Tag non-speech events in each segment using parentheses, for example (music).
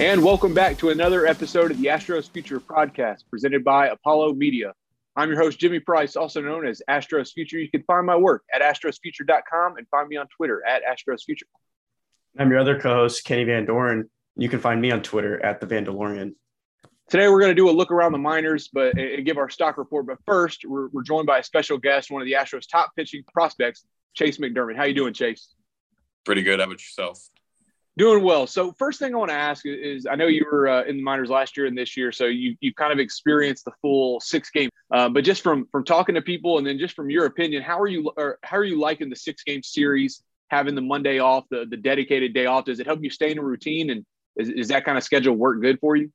And welcome back to another episode of the Astros Future Podcast presented by Apollo Media. I'm your host, Jimmy Price, also known as Astros Future. You can find my work at astrosfuture.com and find me on Twitter at astrosfuture. I'm your other co-host, Kenny Van Doren. You can find me on Twitter at the Vandalorian. Today, we're going to do a look around the minors but and give our stock report. But first, we're, we're joined by a special guest, one of the Astros' top pitching prospects, Chayce McDermott. How you doing, Chayce? Pretty good. How about yourself? Doing well. So, first thing I want to ask is, I know you were uh, in the minors last year and this year, so you you've kind of experienced the full six game. Uh, but just from from talking to people, and then just from your opinion, how are you how are you liking the six game series? Having the Monday off, the the dedicated day off, does it help you stay in a routine? And is, is that kind of schedule work good for you?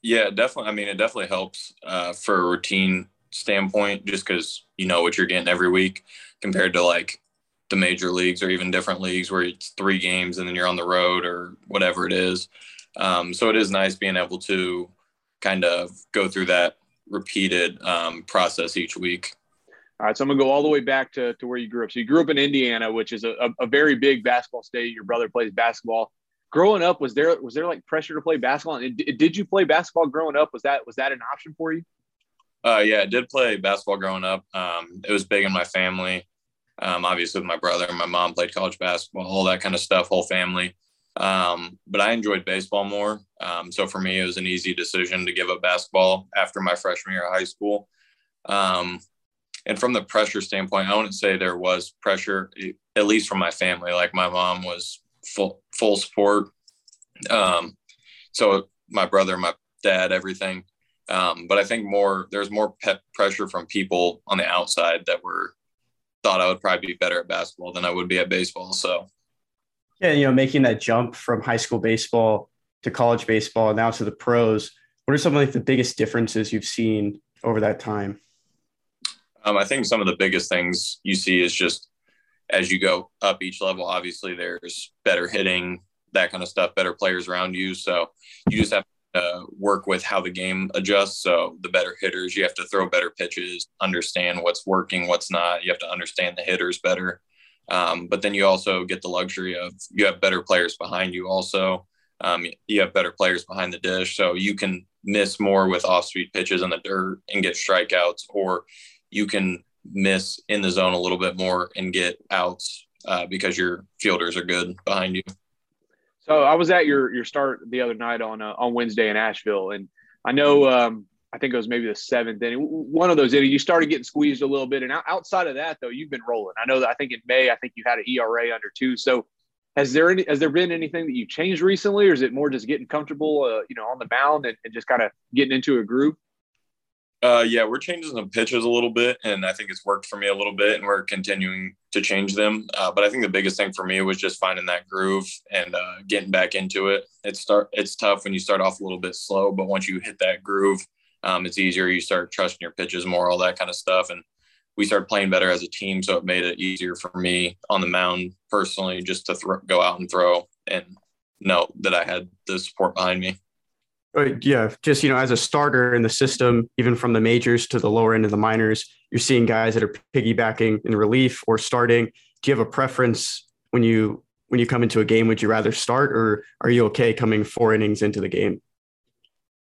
Yeah, definitely. I mean, it definitely helps uh, for a routine standpoint, just because you know what you're getting every week compared to like the major leagues or even different leagues where it's three games and then you're on the road or whatever it is. Um, so it is nice being able to kind of go through that repeated um, process each week. All right, so I'm gonna go all the way back to, to where you grew up. So you grew up in Indiana, which is a, a, very big basketball state. Your brother plays basketball. Growing up, was there was there like pressure to play basketball? And did, did you play basketball growing up? Was that was that an option for you? Uh, yeah, I did play basketball growing up. Um, it was big in my family. Um, obviously, with my brother and my mom played college basketball, all that kind of stuff, whole family. Um, but I enjoyed baseball more. Um, so for me, it was an easy decision to give up basketball after my freshman year of high school. Um, and from the pressure standpoint, I wouldn't say there was pressure, at least from my family. Like my mom was full full support. Um, so my brother, my dad, everything. Um, but I think more there's more pressure from people on the outside that were thought I would probably be better at basketball than I would be at baseball. So Yeah, you know, making that jump from high school baseball to college baseball and now to the pros. What are some of like the biggest differences you've seen over that time? um, I think some of the biggest things you see is just as you go up each level, obviously there's better hitting, that kind of stuff, better players around you. So you just have to work with how the game adjusts. So the better hitters, you have to throw better pitches, understand what's working, what's not. You have to understand the hitters better. Um, but then you also get the luxury of you have better players behind you. Also, um, you have better players behind the dish, so you can miss more with off-speed pitches in the dirt and get strikeouts, or you can miss in the zone a little bit more and get outs uh, because your fielders are good behind you. So I was at your your start the other night on uh, on Wednesday in Asheville, and I know um, I think it was maybe the seventh inning. One of those innings, you started getting squeezed a little bit, and outside of that, though, you've been rolling. I know that I think in May, I think you had an ERA under two. So has there any has there been anything that you've changed recently, or is it more just getting comfortable, uh, you know, on the mound and, and just kind of getting into a groove? Uh, yeah, we're changing some pitches a little bit, and I think it's worked for me a little bit, and we're continuing to change them. Uh, but I think the biggest thing for me was just finding that groove and uh, getting back into it. It's start it's tough when you start off a little bit slow, but once you hit that groove, um, it's easier. You start trusting your pitches more, all that kind of stuff, and we started playing better as a team, so it made it easier for me on the mound personally, just to th- go out and throw and know that I had the support behind me. Uh, yeah, just you know, as a starter in the system, even from the majors to the lower end of the minors, you're seeing guys that are piggybacking in relief or starting. Do you have a preference when you when you come into a game? Would you rather start, or are you okay coming four innings into the game?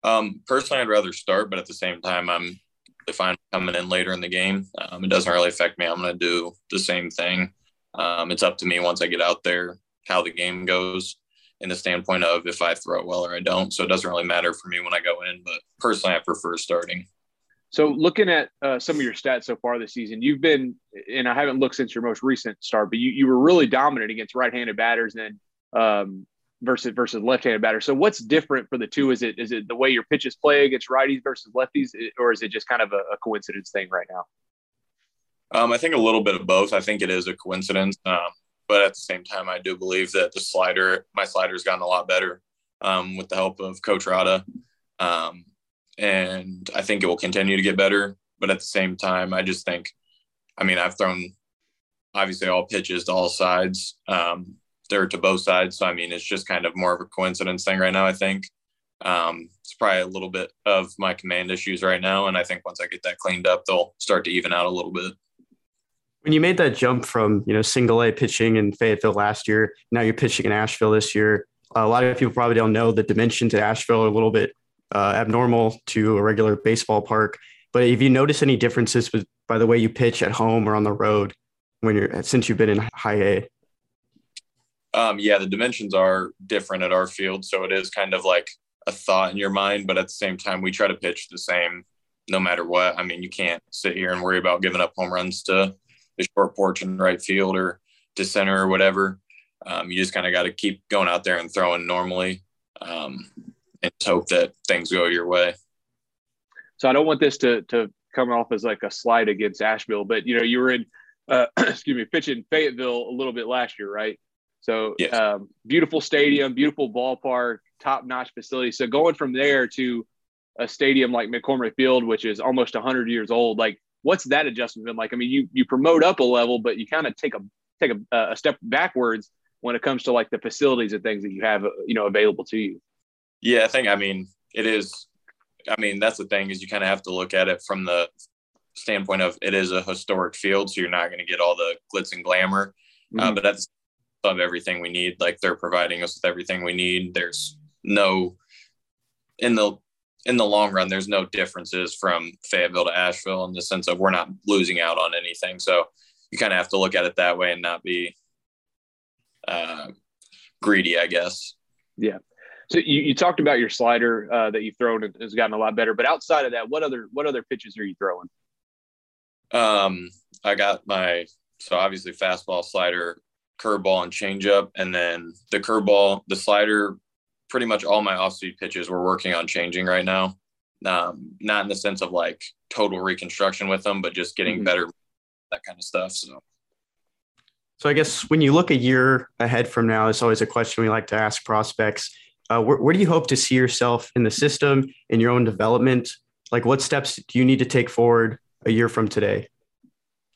Um, personally, I'd rather start, but at the same time, I'm if I'm coming in later in the game, um, it doesn't really affect me. I'm going to do the same thing. Um, it's up to me once I get out there how the game goes in the standpoint of if I throw it well or I don't. So it doesn't really matter for me when I go in, but personally, I prefer starting. So looking at uh, some of your stats so far this season, you've been, and I haven't looked since your most recent start, but you, you were really dominant against right-handed batters and um, versus versus left-handed batters. So what's different for the two? Is it is it the way your pitches play against righties versus lefties, or is it just kind of a, a coincidence thing right now? Um, I think a little bit of both. I think it is a coincidence. Um, but at the same time, I do believe that the slider, my slider has gotten a lot better um, with the help of Coach Rada. Um, and I think it will continue to get better. But at the same time, I just think, I mean, I've thrown obviously all pitches to all sides. Um, they're to both sides. So, I mean, it's just kind of more of a coincidence thing right now, I think. Um, it's probably a little bit of my command issues right now. And I think once I get that cleaned up, they'll start to even out a little bit. When you made that jump from, you know, single A pitching in Fayetteville last year, now you're pitching in Asheville this year. A lot of people probably don't know the dimensions at Asheville are a little bit uh, abnormal to a regular baseball park. But if you notice any differences with by the way you pitch at home or on the road when you're since you've been in high A? Um, yeah, the dimensions are different at our field, so it is kind of like a thought in your mind, but at the same time, we try to pitch the same no matter what. I mean, you can't sit here and worry about giving up home runs to the short porch in right field or to center or whatever. Um, you just kind of got to keep going out there and throwing normally um, and hope that things go your way. So I don't want this to to come off as like a slide against Asheville, but you know you were in uh, (clears throat) excuse me pitching Fayetteville a little bit last year, right? So yes. um, beautiful stadium, beautiful ballpark, top notch facility. So going from there to a stadium like McCormick Field, which is almost 100 years old, like what's that adjustment been like? I mean, you you promote up a level, but you kind of take a take a, a step backwards when it comes to like the facilities and things that you have you know available to you. Yeah, I think I mean it is. I mean that's the thing is you kind of have to look at it from the standpoint of it is a historic field, so you're not going to get all the glitz and glamour, uh, mm-hmm. uh, but that's of everything we need. Like they're providing us with everything we need. There's no in the in the long run, there's no differences from Fayetteville to Asheville in the sense of we're not losing out on anything. So you kind of have to look at it that way and not be uh, greedy, I guess. Yeah. So you, you talked about your slider uh, that you've thrown and has gotten a lot better, but outside of that, what other what other pitches are you throwing? Um, I got my so obviously fastball, slider, curveball, and changeup, and then the curveball, the slider. Pretty much all my off-speed pitches we're working on changing right now. Um, not in the sense of like total reconstruction with them, but just getting mm-hmm. better, that kind of stuff. So so I guess when you look a year ahead from now, it's always a question we like to ask prospects uh, where, where do you hope to see yourself in the system in your own development like what steps do you need to take forward a year from today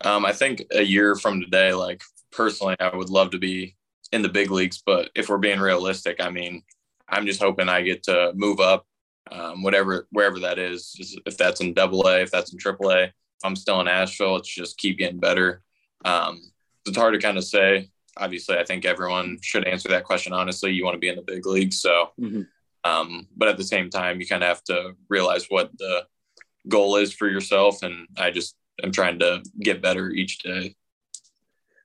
um, i think a year from today like personally i would love to be in the big leagues but if we're being realistic i mean i'm just hoping i get to move up um, whatever wherever that is if that's in double a if that's in triple a if i'm still in asheville it's just keep getting better um, it's hard to kind of say obviously, I think everyone should answer that question honestly. You want to be in the big league, so. Mm-hmm. Um, but at the same time, you kind of have to realize what the goal is for yourself, and I just am trying to get better each day.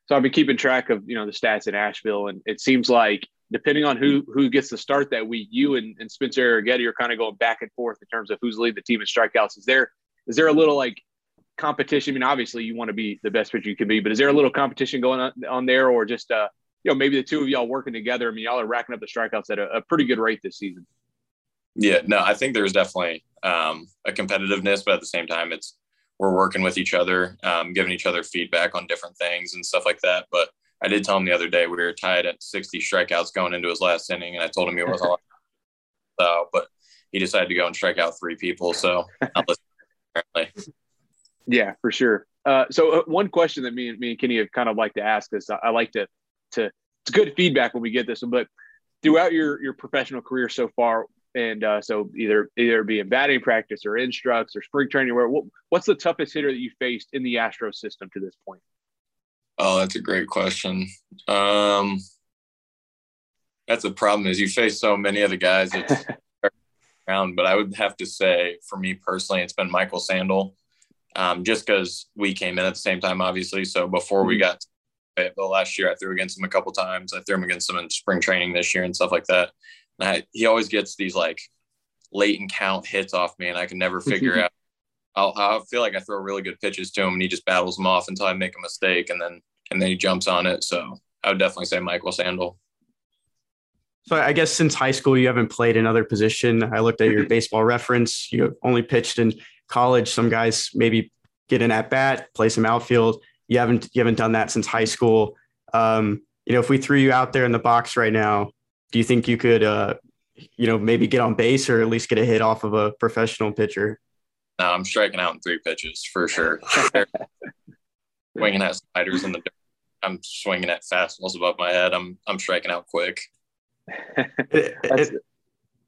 So I've been keeping track of you know the stats in Asheville, and it seems like depending on who who gets the start that week, you and, and Spencer Arrighetti are kind of going back and forth in terms of who's leading the team in strikeouts. Is there is there a little like competition? I mean, obviously you want to be the best pitcher you can be, but is there a little competition going on, on there or just, uh, you know, maybe the two of y'all working together? I mean, y'all are racking up the strikeouts at a, a pretty good rate this season. Yeah, no, I think there's definitely um, a competitiveness, but at the same time, it's we're working with each other, um, giving each other feedback on different things and stuff like that. But I did tell him the other day we were tied at 60 strikeouts going into his last inning, and I told him he was (laughs) all so, but he decided to go and strike out three people. So apparently. Yeah, for sure. Uh, so uh, one question that me and me and Kenny have kind of like to ask is I, I like to to it's good feedback when we get this one, but throughout your your professional career so far, and uh, so either either be in batting practice or instructs or spring training, where what, what's the toughest hitter that you faced in the Astro system to this point? Oh, that's a great question. Um, that's a problem is you face so many of the guys (laughs) around, but I would have to say for me personally, it's been Michael Sandle um, just because we came in at the same time, obviously. So before we mm-hmm. got Fayetteville last year, I threw against him a couple times. I threw him against him in spring training this year and stuff like that. And I, he always gets these like late and count hits off me, and I can never (laughs) figure out. I'll, I'll feel like I throw really good pitches to him, and he just battles them off until I make a mistake, and then and then he jumps on it. So I would definitely say Michael Sandle. So I guess since high school, you haven't played another position. I looked at your (laughs) baseball reference. You only pitched in college, some guys maybe get an at bat, play some outfield. You haven't you haven't done that since high school. Um, you know, if we threw you out there in the box right now, do you think you could, uh, you know, maybe get on base or at least get a hit off of a professional pitcher? No, I'm striking out in three pitches for sure. (laughs) Winging at sliders in the dirt. I'm swinging at fastballs above my head. I'm I'm striking out quick. (laughs) It- it-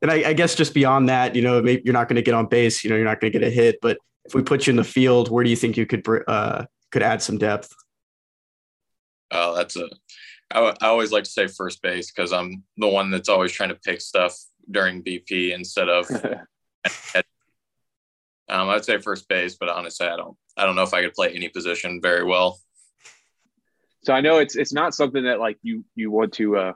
and I, I guess just beyond that, you know, maybe you're not going to get on base. You know, you're not going to get a hit. But if we put you in the field, where do you think you could uh, could add some depth? Oh, that's a. I, I always like to say first base because I'm the one that's always trying to pick stuff during BP instead of. (laughs) um, I'd say first base, but honestly, I don't. I don't know if I could play any position very well. So I know it's it's not something that like you you want to uh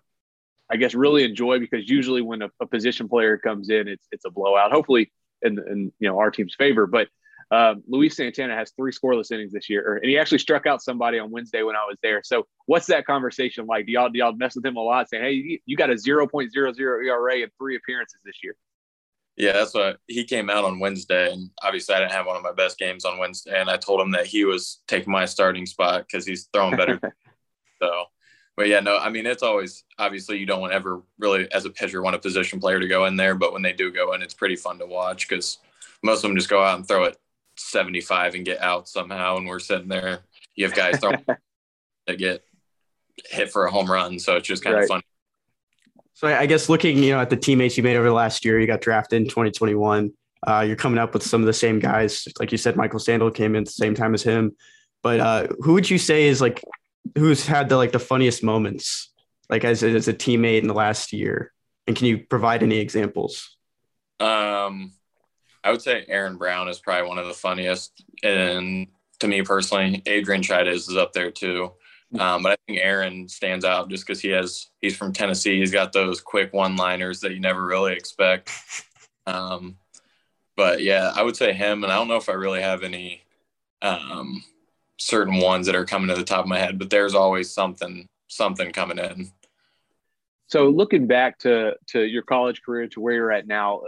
I guess really enjoy because usually when a, a position player comes in it's it's a blowout. Hopefully in in you know our team's favor, but um, Luis Santana has three scoreless innings this year, and he actually struck out somebody on Wednesday when I was there. So, what's that conversation like? Do y'all do y'all mess with him a lot, saying, "Hey, you, got a zero point zero zero ERA in three appearances this year"? Yeah, that's what he came out on Wednesday, and obviously I didn't have one of my best games on Wednesday, and I told him that he was taking my starting spot because he's throwing better. (laughs) so, but yeah, no, I mean it's always obviously you don't want ever really as a pitcher want a position player to go in there, but when they do go in, it's pretty fun to watch because most of them just go out and throw it 75 and get out somehow, and we're sitting there. You have guys throwing (laughs) that get hit for a home run, so it's just kind Right. of fun. So I guess looking, you know, at the teammates you made over the last year, you got drafted in 2021. Uh, you're coming up with some of the same guys, like you said. Michael Sandle came in at the same time as him, but uh, who would you say is like who's had the like the funniest moments, like as as a teammate in the last year? And can you provide any examples? Um, I would say Aaron Brown is probably one of the funniest, and to me personally, Adrian Chaidez is up there too. Um, but I think Aaron stands out just because he has he's from Tennessee. He's got those quick one-liners that you never really expect. Um, but yeah, I would say him, and I don't know if I really have any um, certain ones that are coming to the top of my head, but there's always something something coming in. So, looking back to to your college career to where you're at now,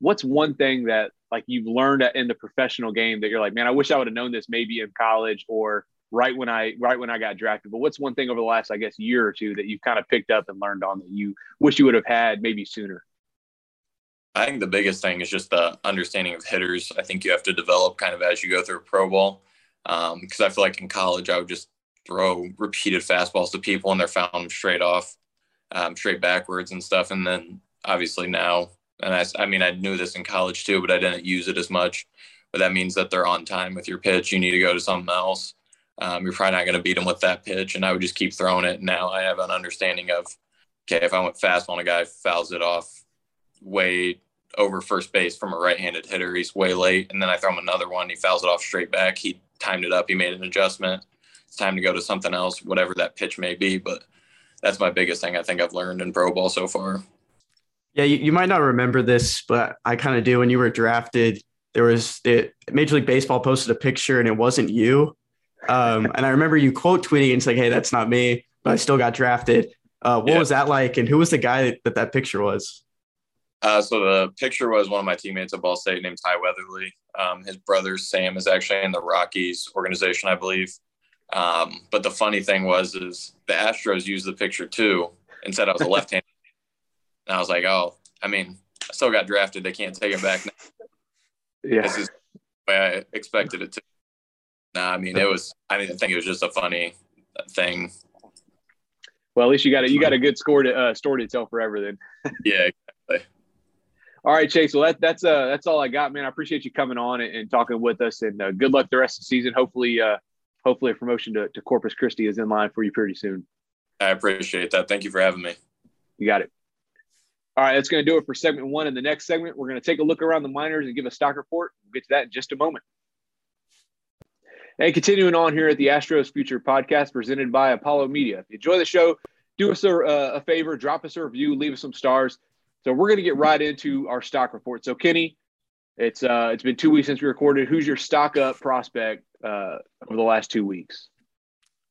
what's one thing that like you've learned in the professional game that you're like, man, I wish I would have known this maybe in college or right when I right when I got drafted. But what's one thing over the last, I guess, year or two that you've kind of picked up and learned on that you wish you would have had maybe sooner? I think the biggest thing is just the understanding of hitters. I think you have to develop kind of as you go through pro ball. Because I feel like in college, I would just throw repeated fastballs to people and they're found them straight off, um, straight backwards and stuff. And then obviously now, and I, I mean, I knew this in college too, but I didn't use it as much. But that means that they're on time with your pitch. You need to go to something else. Um, you're probably not going to beat him with that pitch. And I would just keep throwing it. Now I have an understanding of, okay, if I went fast on a guy fouls it off way over first base from a right-handed hitter. He's way late, and then I throw him another one. He fouls it off straight back. He timed it up. He made an adjustment. It's time to go to something else, whatever that pitch may be. But that's my biggest thing I think I've learned in pro ball so far. Yeah, you, you might not remember this, but I kind of do. When you were drafted, there was the Major League Baseball posted a picture, and it wasn't you. Um, and I remember you quote tweeting and saying, "Hey, that's not me," but I still got drafted. Uh, what Yeah. was that like, and who was the guy that that, that picture was? Uh, so the picture was one of my teammates at Ball State named Ty Weatherly. Um, his brother Sam is actually in the Rockies organization, I believe. Um, but the funny thing was, is the Astros used the picture too and said I was a (laughs) left-handed. and I was like, oh, I mean, I still got drafted. They can't take it back. Now. Yeah. This is the way I expected it to. Nah, I mean, it was. I mean, I think it was just a funny thing. Well, at least you got a you got a good score to uh, story to tell forever. Then. (laughs) Yeah, exactly. All right, Chayce. Well, that, that's uh that's all I got, man. I appreciate you coming on and, and talking with us, and uh, good luck the rest of the season. Hopefully, uh, hopefully a promotion to, to Corpus Christi is in line for you pretty soon. I appreciate that. Thank you for having me. You got it. All right, that's going to do it for segment one. In the next segment, we're going to take a look around the minors and give a stock report. We'll get to that in just a moment. And continuing on here at the Astros Future Podcast, presented by Apollo Media. If you enjoy the show, do us a, uh, a favor, drop us a review, leave us some stars. So we're going to get right into our stock report. So Kenny, it's uh, it's been two weeks since we recorded. Who's your stock up prospect uh, over the last two weeks?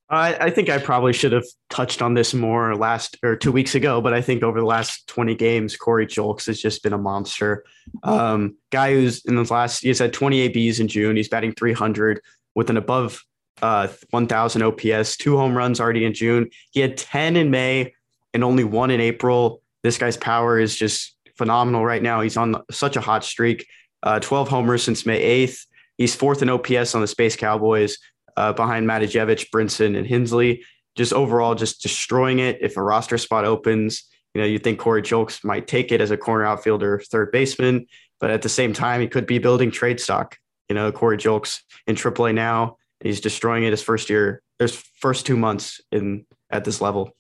I, I think I probably should have touched on this more last or two weeks ago, but I think over the last 20 games, Corey Julks has just been a monster. Um, guy who's in the last, he's had 20 ABs in June. He's batting 300 with an above uh, 1,000 OPS, two home runs already in June. He had 10 in May and only one in April. This guy's power is just phenomenal right now. He's on such a hot streak. Uh, 12 homers since May 8th. He's fourth in OPS on the Space Cowboys uh, behind Matijevic, Brinson, and Hensley. Just overall, just destroying it. If a roster spot opens, you know, you think Corey Julks might take it as a corner outfielder, third baseman, but at the same time, he could be building trade stock. You know, Corey Julks in AAA now, he's destroying it his first year, there's first two months in at this level.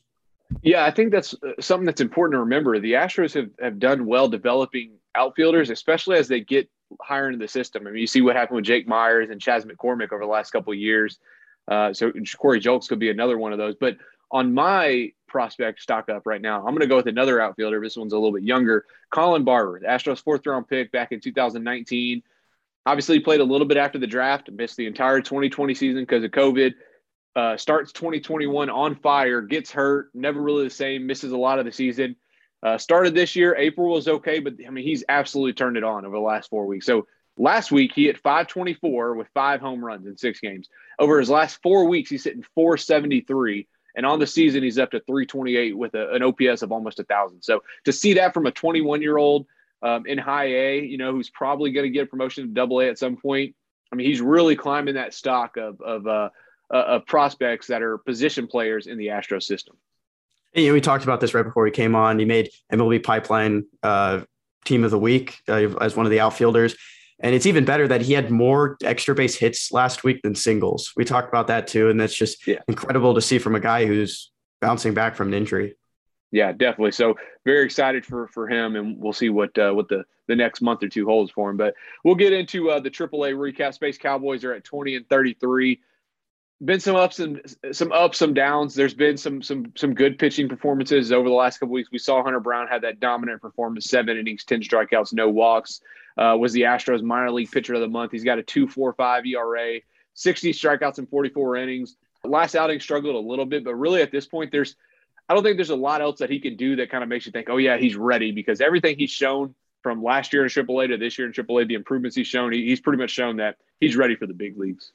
Yeah, I think that's uh, something that's important to remember. The Astros have, have done well developing outfielders, especially as they get higher into the system. I mean, you see what happened with Jake Meyers and Chas McCormick over the last couple of years. Uh, so Corey Julks could be another one of those. But on my prospect stock up right now, I'm going to go with another outfielder. This one's a little bit younger. Colin Barber, the Astros fourth round pick back in 2019. Obviously, played a little bit after the draft, missed the entire 2020 season because of COVID. Uh, starts 2021 on fire, gets hurt, never really the same, misses a lot of the season. Uh, started this year, April was okay, but I mean, he's absolutely turned it on over the last four weeks. So last week, he hit 524 with five home runs in six games. Over his last four weeks, he's hitting 473. And on the season, he's up to 328 with a, an OPS of almost a thousand. So to see that from a 21 year old um, in high A, you know, who's probably going to get a promotion to double A at some point, I mean, he's really climbing that stock of, of, uh, uh, of prospects that are position players in the Astro system. And, you know, we talked about this right before he came on. He made MLB Pipeline uh, Team of the Week uh, as one of the outfielders. And it's even better that he had more extra base hits last week than singles. We talked about that too. And that's just yeah. incredible to see from a guy who's bouncing back from an injury. Yeah, definitely. So very excited for for him, and we'll see what uh, what the the next month or two holds for him. But we'll get into uh, the AAA recap. Space Cowboys are at twenty and thirty three been some ups and some ups, some downs. There's been some some some good pitching performances over the last couple weeks. We saw Hunter Brown had that dominant performance, seven innings, ten strikeouts, no walks. Uh, was the Astros minor league pitcher of the month. He's got a two four five ERA, 60 strikeouts in 44 innings. Last outing struggled a little bit, but really at this point, there's I don't think there's a lot else that he can do that kind of makes you think, oh yeah, he's ready because everything he's shown from last year in AAA to this year in AAA, the improvements he's shown, he, he's pretty much shown that he's ready for the big leagues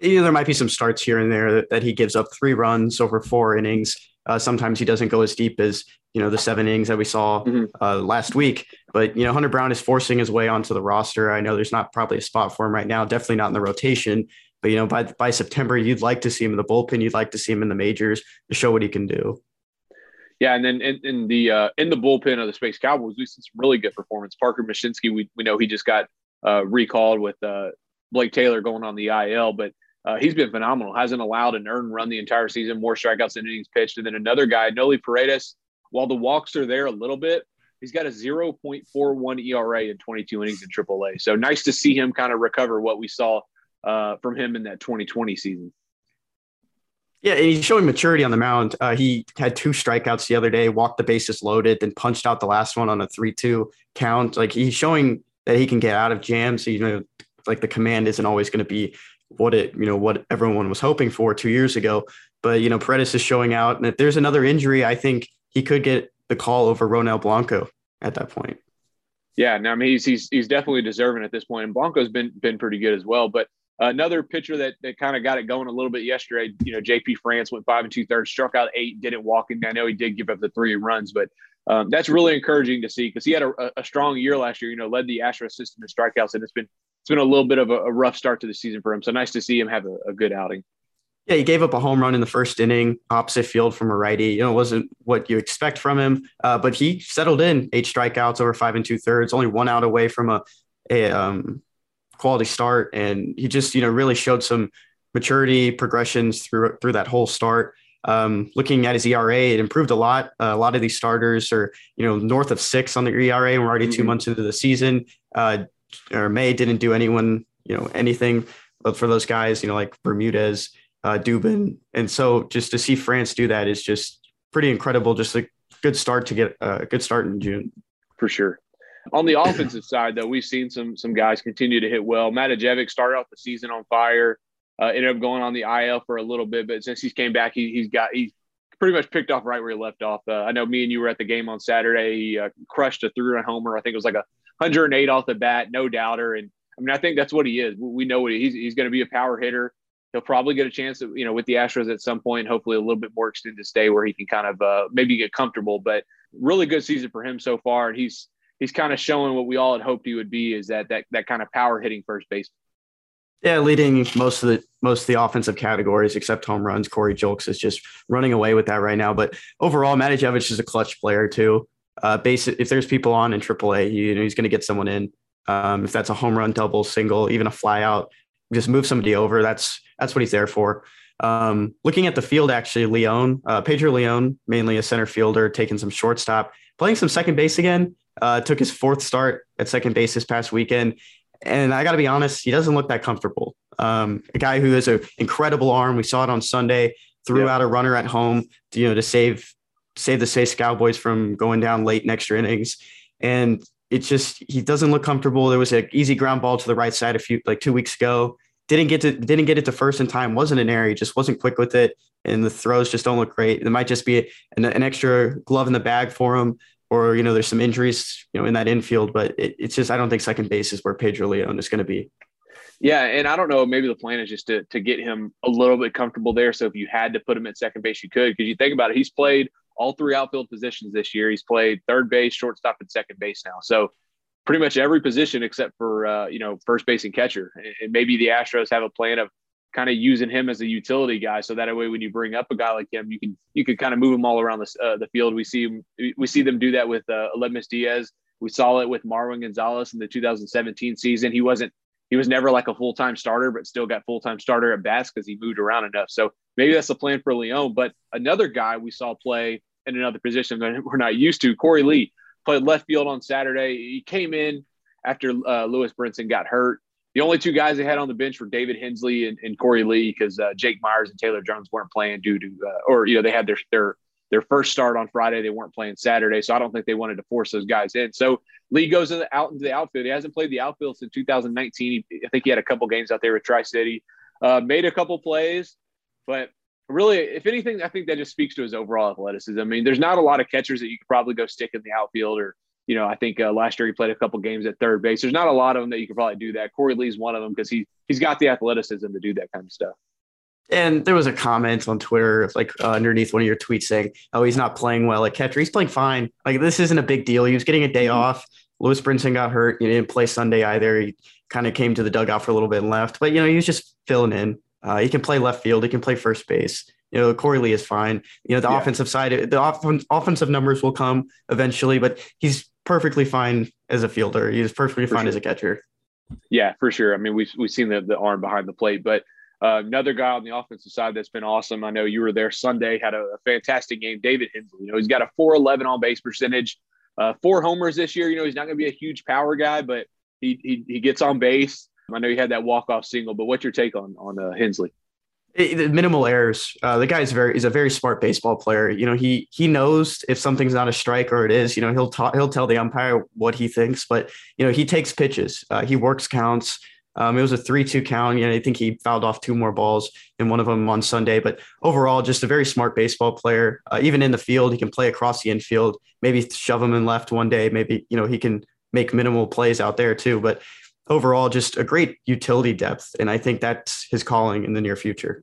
you know, there might be some starts here and there that, that he gives up three runs over four innings. Uh, sometimes he doesn't go as deep as you know the seven innings that we saw mm-hmm. uh, last week. But you know Hunter Brown is forcing his way onto the roster. I know there's not probably a spot for him right now. Definitely not in the rotation. But you know by by September you'd like to see him in the bullpen. You'd like to see him in the majors to show what he can do. Yeah, and then in, in the uh, in the bullpen of the Space Cowboys, we've seen some really good performance. Parker Mushinski, we we know he just got uh, recalled with uh, Blake Taylor going on the IL, but uh, he's been phenomenal. Hasn't allowed an earned run the entire season, more strikeouts than innings pitched. And then another guy, Noli Paredes, while the walks are there a little bit, he's got a 0.41 ERA in 22 innings in AAA. So nice to see him kind of recover what we saw uh, from him in that 2020 season. Yeah, and he's showing maturity on the mound. Uh, he had two strikeouts the other day, walked the bases loaded, then punched out the last one on a 3 2 count. Like he's showing that he can get out of jams. You know, like the command isn't always going to be what it you know what everyone was hoping for two years ago. But you know, Paredes is showing out, and if there's another injury, I think he could get the call over Ronel Blanco at that point. Yeah, now I mean he's he's he's definitely deserving at this point, and Blanco's been been pretty good as well. But another pitcher that that kind of got it going a little bit yesterday, you know, JP France went five and two thirds, struck out eight, didn't walk in. I know he did give up the three runs, but um, that's really encouraging to see because he had a, a, strong year last year. You know, led the Astros system in strikeouts, and it's been it's been a little bit of a, a rough start to the season for him. So nice to see him have a, a, good outing. Yeah, he gave up a home run in the first inning, opposite field from a righty. You know, it wasn't what you expect from him, uh, but he settled in eight strikeouts over five and two thirds, only one out away from a, a um, quality start, and he just you know really showed some maturity progressions through through that whole start. Um, looking at his ERA, it improved a lot. Uh, a lot of these starters are, you know, north of six on the ERA. And we're already mm-hmm. two months into the season. Uh, or May didn't do anyone, you know, anything. But for those guys, you know, like Bermudez, uh, Dubin, and so just to see France do that is just pretty incredible. Just a good start to get a good start in June. For sure. On the offensive side, though, we've seen some some guys continue to hit well. Matijevic started off the season on fire. Uh, ended up going on the IL for a little bit, but since he's came back, he, he's got he's pretty much picked off right where he left off. Uh, I know me and you were at the game on Saturday. He uh, crushed a three-run homer. I think it was like a 108 off the bat, no doubter. And I mean, I think that's what he is. We know what he, he's. He's going to be a power hitter. he'll probably get a chance, you know, with the Astros at some point. Hopefully, a little bit more extended stay where he can kind of uh, maybe get comfortable. But really good season for him so far, and he's he's kind of showing what we all had hoped he would be is that that that kind of power hitting first base. Yeah, leading most of the most of the offensive categories except home runs. Corey Julks is just running away with that right now. But overall, Matijevic is a clutch player too. Uh, base if there's people on in AAA, you know he's going to get someone in. Um, if that's a home run, double, single, even a fly out, just move somebody over. That's that's what he's there for. Um, looking at the field, actually, Leon, uh, Pedro Leon, mainly a center fielder, taking some shortstop, playing some second base again. Uh, took his fourth start at second base this past weekend, and I got to be honest, he doesn't look that comfortable. Um, a guy who has an incredible arm. We saw it on Sunday. Threw out a runner at home, to, you know, to save save the Sace Cowboys from going down late in extra innings. And it's just he doesn't look comfortable. There was an easy ground ball to the right side a few like two weeks ago. Didn't get to didn't get it to first in time. Wasn't an error. He just wasn't quick with it, and the throws just don't look great. It might just be an, an extra glove in the bag for him, or you know, there's some injuries you know in that infield. But it, it's just I don't think second base is where Pedro Leon is going to be. Yeah, and I don't know. Maybe the plan is just to to get him a little bit comfortable there. So if you had to put him at second base, you could. Because you think about it, he's played all three outfield positions this year. He's played third base, shortstop, and second base now. So pretty much every position except for uh, you know first base and catcher. And maybe the Astros have a plan of kind of using him as a utility guy, so that way when you bring up a guy like him, you can you can kind of move him all around the uh, the field. We see we see them do that with uh, Diaz. We saw it with Marwin Gonzalez in the 2017 season. He wasn't he was never like a full time starter, but still got full time starter at bats because he moved around enough. So maybe that's the plan for Leon. But another guy we saw play in another position that (laughs) we're not used to, Korey Lee played left field on Saturday. He came in after uh, Lewis Brinson got hurt. The only two guys they had on the bench were David Hensley and, and Korey Lee because uh, Jake Meyers and Taylor Jones weren't playing due to, uh, or you know, they had their their their first start on Friday. They weren't playing Saturday, so I don't think they wanted to force those guys in. So Lee goes in the, out into the outfield. He hasn't played the outfield since 2019. He, I think he had a couple games out there with Tri City, uh, made a couple plays, but really, if anything, I think that just speaks to his overall athleticism. I mean, there's not a lot of catchers that you could probably go stick in the outfield or, you know, I think uh, last year he played a couple games at third base. There's not a lot of them that you could probably do that. Korey Lee's one of them because he he's got the athleticism to do that kind of stuff. And there was a comment on Twitter, like uh, underneath one of your tweets, saying, "Oh, he's not playing well at catcher. He's playing fine. Like this isn't a big deal. He was getting a day mm-hmm. off. Lewis Brinson got hurt. He didn't play Sunday either. He kind of came to the dugout for a little bit and left. But you know, he was just filling in. Uh, he can play left field. He can play first base. You know, Korey Lee is fine. You know, the yeah. offensive side, the off- offensive numbers will come eventually, but he's perfectly fine as a fielder. He's perfectly for fine sure. as a catcher. Yeah, for sure. I mean, we've we've seen the the arm behind the plate, but uh, another guy on the offensive side that's been awesome. I know you were there Sunday, had a, a fantastic game. David Hensley. You know, he's got a 411 on base percentage, uh, four homers this year. You know, he's not going to be a huge power guy, but he, he, he gets on base. I know he had that walk off single, but what's your take on on uh, Hensley? It, minimal errors. Uh, the guy is very is a very smart baseball player. You know, he he knows if something's not a strike or it is. You know, he'll talk, he'll tell the umpire what he thinks, but you know, he takes pitches. Uh, he works counts. Um, it was a three-two count. You know, I think he fouled off two more balls in one of them on Sunday. But overall, just a very smart baseball player. Uh, even in the field, he can play across the infield. Maybe shove him in left one day. Maybe you know he can make minimal plays out there too. But overall, just a great utility depth, and I think that's his calling in the near future.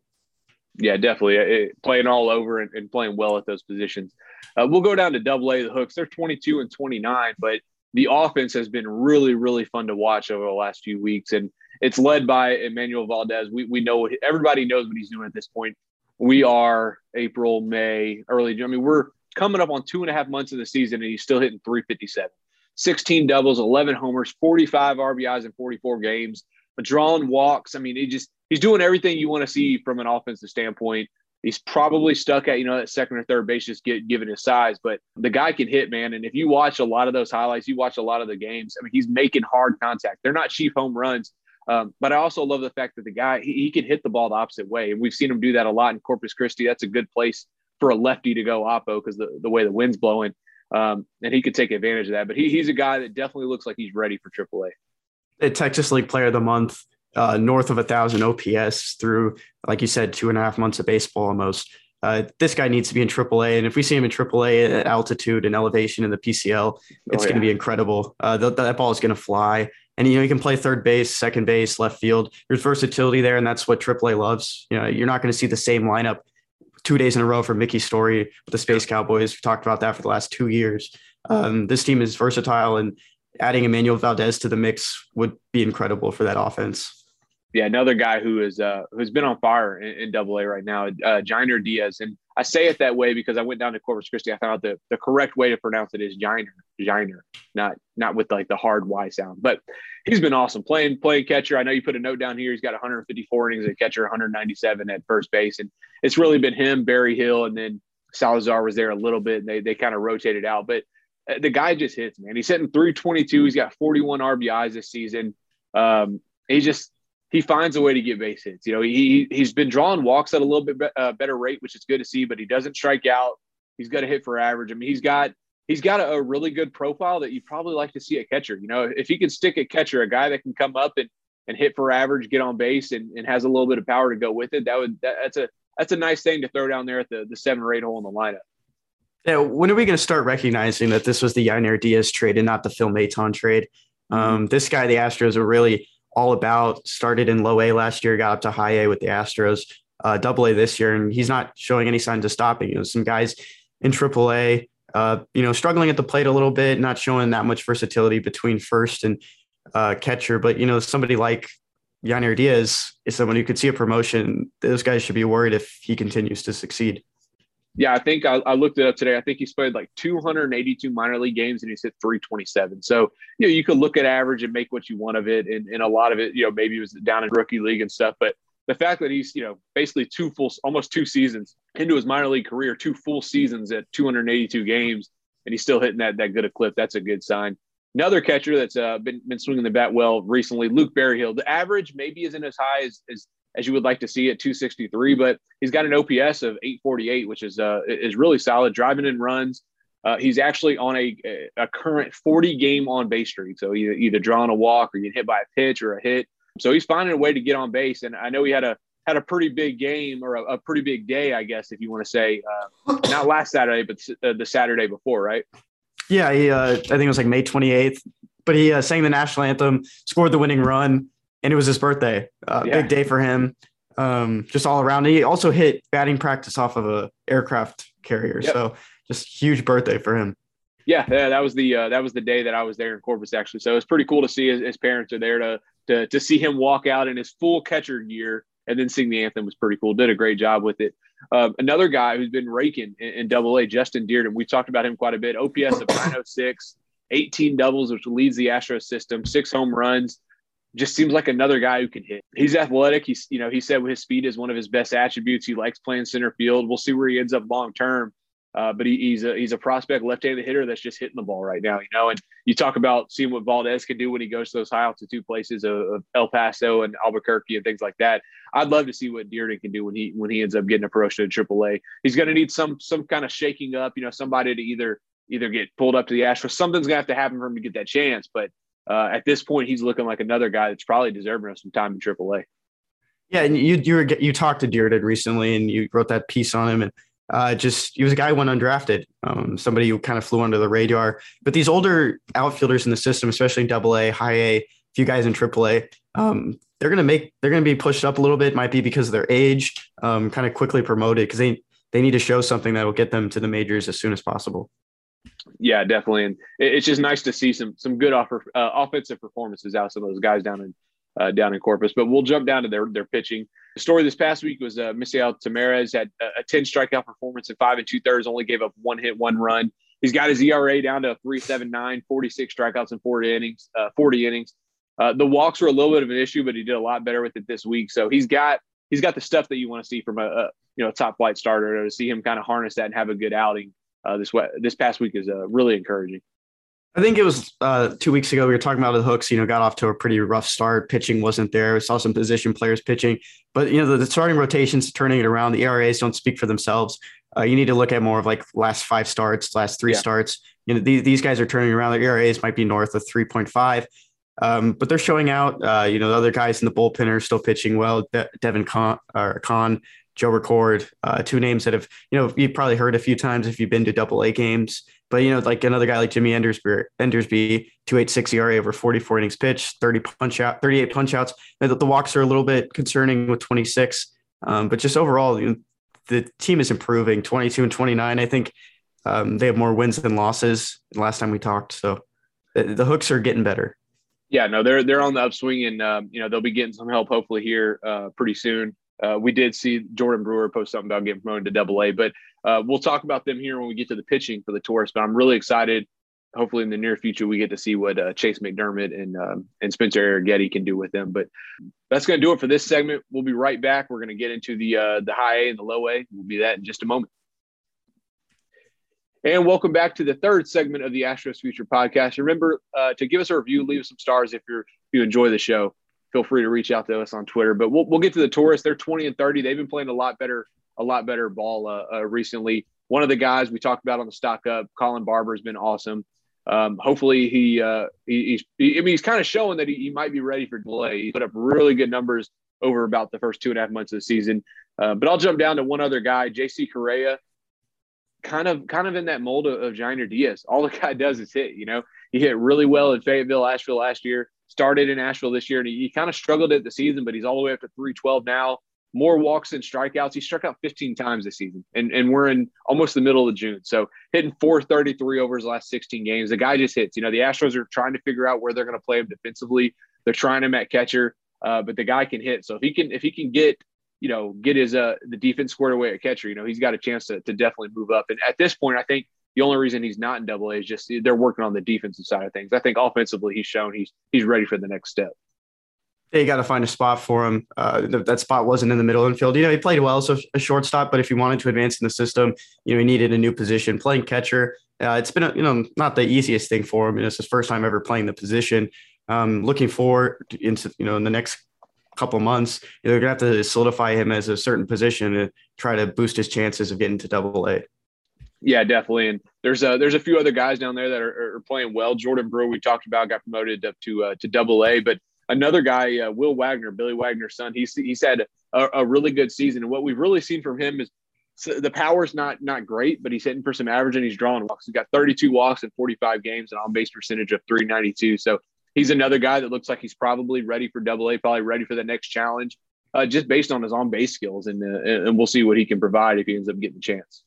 Yeah, definitely it, playing all over and, and, playing well at those positions. Uh, we'll go down to Double A. The Hooks they're 22 and 29, but the offense has been really, really fun to watch over the last few weeks, and it's led by Enmanuel Valdez. We we know everybody knows what he's doing at this point. We are April, May, early. I mean, we're coming up on two and a half months of the season, and he's still hitting 357. 16 doubles, 11 homers, 45 RBIs in 44 games, drawing walks. I mean, he just he's doing everything you want to see from an offensive standpoint. He's probably stuck at you know that second or third base just get, given his size, but the guy can hit, man. And if you watch a lot of those highlights, you watch a lot of the games. I mean, he's making hard contact. They're not cheap home runs, um, but I also love the fact that the guy he, he, can hit the ball the opposite way, and we've seen him do that a lot in Corpus Christi. That's a good place for a lefty to go oppo because the the way the wind's blowing um, and he could take advantage of that. But he, he's a guy that definitely looks like he's ready for AAA. A Texas League Player of the Month, uh, north of a thousand OPS through, like you said, two and a half months of baseball almost. Uh, this guy needs to be in AAA, and if we see him in AAA at altitude and elevation in the PCL, it's oh, yeah. going to be incredible. Uh, that ball is going to fly. And you know, you can play third base, second base, left field. There's versatility there, and that's what AAA loves. You know, you're not going to see the same lineup two days in a row for Mickey Storey with the Space Cowboys. We've talked about that for the last two years. Um, this team is versatile, and adding Enmanuel Valdez to the mix would be incredible for that offense. Yeah, another guy who is uh, who's been on fire in, Double A right now, uh, Jiner Diaz, and I say it that way because I went down to Corpus Christi. I found out the, the correct way to pronounce it is Jiner, Jiner, not not with like the hard Y sound. But he's been awesome playing playing catcher. I know you put a note down here. He's got 154 innings at catcher, 197 at first base, and it's really been him, Berryhill, and then Salazar was there a little bit. And they they kind of rotated out, but the guy just hits, man. He's hitting 322. He's got 41 RBIs this season. Um, he just he finds a way to get base hits. You know, he he's been drawing walks at a little bit uh, better rate, which is good to see. But he doesn't strike out. He's got a hit for average. I mean, he's got he's got a, a really good profile that you probably like to see a catcher. You know, if he can stick a catcher, a guy that can come up and and hit for average, get on base, and, and has a little bit of power to go with it, that would that, that's a that's a nice thing to throw down there at the the seven or eight hole in the lineup. Yeah, when are we going to start recognizing that this was the Yainer Diaz trade and not the Phil Maton trade? Mm-hmm. Um, this guy, the Astros, are really all about. Started in low A last year, got up to high A with the Astros, uh, double A this year, and he's not showing any signs of stopping. You know, some guys in triple A, uh, you know, struggling at the plate a little bit, not showing that much versatility between first and uh, catcher. But, you know, somebody like Yainer Diaz is someone who could see a promotion. Those guys should be worried if he continues to succeed. Yeah, I think I, I, looked it up today. I think he's played like 282 minor league games and he's hit 327. So, you know, you could look at average and make what you want of it. And, and a lot of it, you know, maybe it was down in rookie league and stuff. But the fact that he's, you know, basically two full, almost two seasons into his minor league career, two full seasons at 282 games, and he's still hitting that, that good a clip, that's a good sign. Another catcher that's uh, been, been swinging the bat well recently, Luke Berryhill. The average maybe isn't as high as, as as you would like to see at 263, but he's got an OPS of 848, which is uh, is really solid. Driving in runs, uh, he's actually on a a current 40 game on base streak. So either either drawing a walk or getting hit by a pitch or a hit. So he's finding a way to get on base. And I know he had a had a pretty big game or a, a pretty big day, I guess, if you want to say, uh, not last Saturday, but uh, the Saturday before, right? Yeah, he, uh, I think it was like May 28th. But he uh, sang the national anthem, scored the winning run and it was his birthday. Uh, yeah. Big day for him. Um, just all around. He also hit batting practice off of a aircraft carrier. Yep. So just huge birthday for him. Yeah, yeah, that was the uh, that was the day that I was there in Corpus actually. So it's pretty cool to see his, his, parents are there to, to to see him walk out in his full catcher gear and then sing the anthem was pretty cool. Did a great job with it. Um, another guy who's been raking in, Double A, Justin Dearden. We talked about him quite a bit. OPS of 906, 18 doubles, which leads the Astros system, six home runs just seems like another guy who can hit. He's athletic. He's, you know, he said his speed is one of his best attributes. He likes playing center field. We'll see where he ends up long term. Uh, but he, he's a he's a prospect left-handed hitter that's just hitting the ball right now, you know. And you talk about seeing what Valdez can do when he goes to those high altitude places of, of El Paso and Albuquerque and things like that. I'd love to see what Dearden can do when he when he ends up getting a promotion to AAA. He's going to need some some kind of shaking up, you know, somebody to either either get pulled up to the Astros. Something's going to have to happen for him to get that chance, but uh, at this point, he's looking like another guy that's probably deserving of some time in AAA. Yeah, and you you were, you talked to Dearden recently, and you wrote that piece on him, and uh, just he was a guy who went undrafted, um, somebody who kind of flew under the radar. But these older outfielders in the system, especially in Double A, High A, a few guys in Triple A, um, they're gonna make they're gonna be pushed up a little bit. Might be because of their age, um, kind of quickly promoted because they they need to show something that will get them to the majors as soon as possible yeah, definitely, and it's just nice to see some some good offer, uh, offensive performances out of some of those guys down in uh, down in Corpus. But we'll jump down to their their pitching. The story this past week was uh, Misael Tamarez had a, a ten strikeout performance in five and two thirds, only gave up one hit, one run. He's got his ERA down to 3.79, 46 strikeouts in 40 innings. Uh, 40 innings. Uh, the walks were a little bit of an issue, but he did a lot better with it this week. So he's got he's got the stuff that you want to see from a, a you know top flight starter to see him kind of harness that and have a good outing uh, this this past week is uh, really encouraging. I think it was uh, two weeks ago. We were talking about the Hooks. You know, got off to a pretty rough start. Pitching wasn't there. We saw some position players pitching, but you know the, the starting rotations turning it around. The ERAs don't speak for themselves. Uh, you need to look at more of like last five starts, last three yeah. starts. You know, these, these guys are turning around. Their ERAs might be north of three point five. Um, but they're showing out. Uh, you know, the other guys in the bullpen are still pitching well. De- Devin Conn, or Con Joe Record, uh, two names that have, you know, you've probably heard a few times if you've been to double A games. But you know, like another guy like Jimmy Endersby, Endersby, two eight six ERA over forty four innings pitched, thirty punch out, thirty eight punch outs. The, the walks are a little bit concerning with twenty six, um, but just overall, you know, the team is improving. Twenty two and twenty nine, I think um, they have more wins than losses. Last time we talked, so the, the hooks are getting better. Yeah, no, they're they're on the upswing, and um, you know they'll be getting some help hopefully here uh, pretty soon. Uh, we did see Jordan Brewer post something about getting promoted to Double A, but uh, we'll talk about them here when we get to the pitching for the Tourists. But I'm really excited. Hopefully, in the near future, we get to see what uh, Chayce McDermott and um, and Spencer Arrighetti can do with them. But that's going to do it for this segment. We'll be right back. We're going to get into the uh, the high A and the low A. We'll be that in just a moment. And welcome back to the third segment of the Astros Future podcast. Remember uh, to give us a review, leave us some stars if you're if you enjoy the show. Feel free to reach out to us on Twitter. But we'll, we'll get to the Tourists. They're 20 and 30. They've been playing a lot better, a lot better ball uh, uh, recently. One of the guys we talked about on the stock up, Colin Barber, has been awesome. Um, hopefully he, uh, he, he's he, I mean he's kind of showing that he, he, might be ready for delay. He put up really good numbers over about the first two and a half months of the season. Uh, but I'll jump down to one other guy, JC Correa kind of kind of in that mold of, of Diaz. All the guy (laughs) does is hit. You know, he hit really well in Fayetteville, Asheville last year. Started in Asheville this year, and he, he kind of struggled at the season, but he's all the way up to 312 now. More walks and strikeouts. He struck out 15 times this season, and, and we're in almost the middle of June. So hitting 433 over his last 16 games. The guy just hits. You know, the Astros are trying to figure out where they're going to play him defensively. They're trying him at catcher, uh, but the guy can hit. So if he can if he can get you know, get his uh the defense squared away at catcher, you know, he's got a chance to, to definitely move up. And at this point, I think the only reason he's not in double A is just they're working on the defensive side of things. I think offensively he's shown he's he's ready for the next step. They got to find a spot for him. Uh, that spot wasn't in the middle infield. You know, he played well, so a shortstop. But if he wanted to advance in the system, you know, he needed a new position. Playing catcher, uh, it's been a, you know not the easiest thing for him. And it's his first time ever playing the position. Um, looking forward into you know in the next couple months, you know, they're gonna have to solidify him as a certain position to try to boost his chances of getting to Double A. Yeah, definitely. And there's a there's a few other guys down there that are, are playing well. Jordan Brewer, we talked about, got promoted up to uh, to Double A, but another guy, uh, Will Wagner, Billy Wagner's son, he's he's had a, a, really good season. And what we've really seen from him is the power's not not great, but he's hitting for some average and he's drawing walks. He's got 32 walks in 45 games and on base percentage of 392. So he's another guy that looks like he's probably ready for double A, probably ready for the next challenge, uh, just based on his on base skills. And, uh, and we'll see what he can provide if he ends up getting the chance.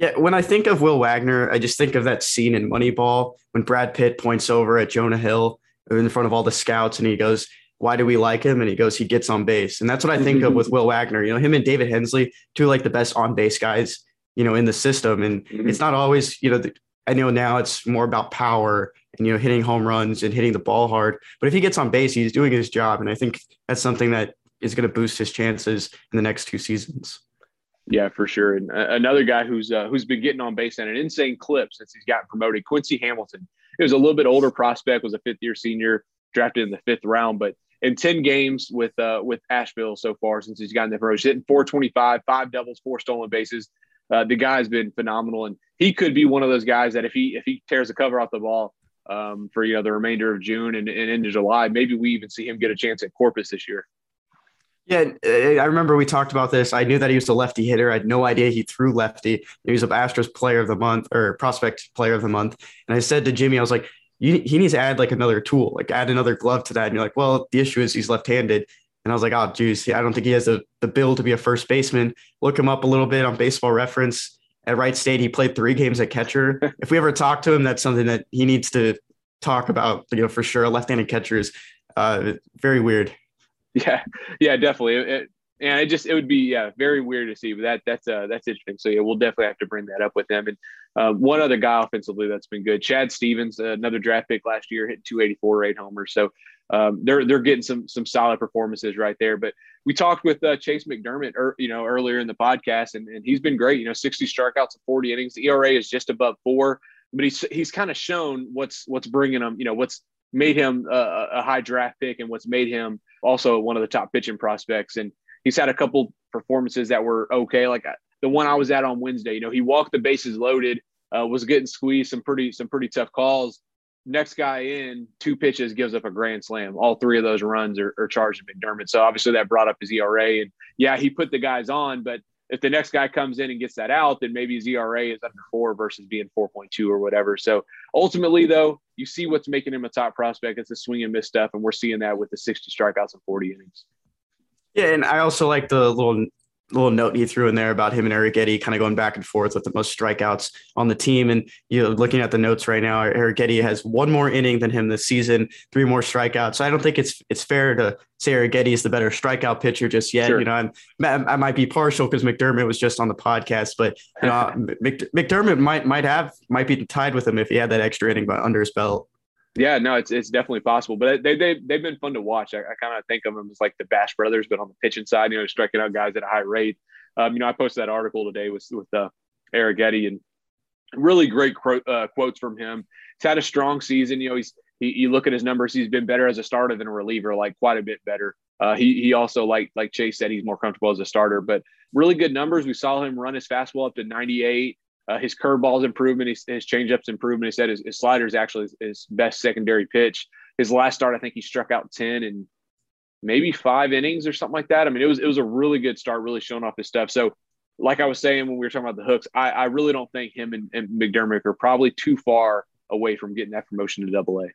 Yeah, when I think of Will Wagner, I just think of that scene in Moneyball when Brad Pitt points over at Jonah Hill in front of all the scouts and he goes, Why do we like him? And he goes, He gets on base. And that's what I think of with Will Wagner. You know, him and David Hensley, two like the best on base guys, you know, in the system. And mm-hmm. it's not always, you know, the, I know now it's more about power and you know hitting home runs and hitting the ball hard. But if he gets on base, he's doing his job, and I think that's something that is going to boost his chances in the next two seasons. Yeah, for sure. And uh, another guy who's uh, who's been getting on base at an insane clip since he's gotten promoted, Quincy Hamilton. It was a little bit older prospect, was a fifth year senior, drafted in the fifth round, but in 10 games with uh, with Asheville so far since he's gotten the promotion, hitting 425, five doubles, four stolen bases. Uh, the guy's been phenomenal, and he could be one of those guys that if he if he tears the cover off the ball, um, for you know the remainder of June and, and into July. Maybe we even see him get a chance at Corpus this year. Yeah, I remember we talked about this. I knew that he was a lefty hitter. I had no idea he threw lefty. He was an Astros Player of the Month or Prospect Player of the Month. And I said to Jimmy, I was like, he needs to add like another tool, like add another glove to that. And you're like, well, the issue is he's left-handed. And I was like, oh, geez, I don't think he has the, the build to be a first baseman. Look him up a little bit on baseball reference at Wright State. He played three games at catcher. (laughs) if we ever talk to him, that's something that he needs to talk about. You know, for sure, A left-handed catchers, uh, very weird. (laughs) Yeah, yeah, definitely. It, and it just it would be yeah very weird to see, but that that's uh that's interesting. So yeah, we'll definitely have to bring that up with them. And uh, one other guy offensively that's been good, Chad Stevens, uh, another draft pick last year, hit 284, eight homers. So um, they're they're getting some some solid performances right there. But we talked with uh, Chayce McDermott, er, you know, earlier in the podcast, and, and he's been great. You know, 60 strikeouts in 40 innings. The ERA is just above four, but he's he's kind of shown what's what's bringing him. You know, what's made him a, a high draft pick and what's made him also one of the top pitching prospects. And he's had a couple performances that were okay, like uh, the one I was at on Wednesday. You know, he walked the bases loaded, uh, was getting squeezed, some pretty some pretty tough calls next guy in, two pitches, gives up a grand slam. All three of those runs are, are charged to McDermott. So obviously that brought up his ERA. And yeah, he put the guys on, but if the next guy comes in and gets that out, then maybe his ERA is under four versus being 4.2 or whatever. So ultimately, though, you see what's making him a top prospect. It's the swing and miss stuff, and we're seeing that with the 60 strikeouts and 40 innings. Yeah, and I also like the little little note he threw in there about him and Arrighetti kind of going back and forth with the most strikeouts on the team. And you know, looking at the notes right now, Arrighetti has one more inning than him this season, three more strikeouts. So I don't think it's it's fair to say Arrighetti is the better strikeout pitcher just yet. Sure. You know, I'm, I might be partial because McDermott was just on the podcast, but you know, (laughs) McDermott might might have might be tied with him if he had that extra inning but under his belt. Yeah, no, it's it's definitely possible. But they they they've been fun to watch. I, I kind of think of them as like the Bash brothers, but on the pitching side, you know, striking out guys at a high rate. Um, you know, I posted that article today with with uh, Arrighetti and really great quote, uh, quotes from him. He's had a strong season. You know, he's he, you look at his numbers, he's been better as a starter than a reliever, like quite a bit better. Uh, he he also like like Chayce said, he's more comfortable as a starter, but really good numbers. We saw him run his fastball up to 98. Uh, his curveball's improvement, his, his changeup's improvement. He said his, his slider is actually his, his, best secondary pitch. His last start, I think he struck out ten and maybe five innings or something like that. I mean, it was it was a really good start, really showing off his stuff. So, like I was saying when we were talking about the hooks, I, I really don't think him and, and McDermott are probably too far away from getting that promotion to Double A.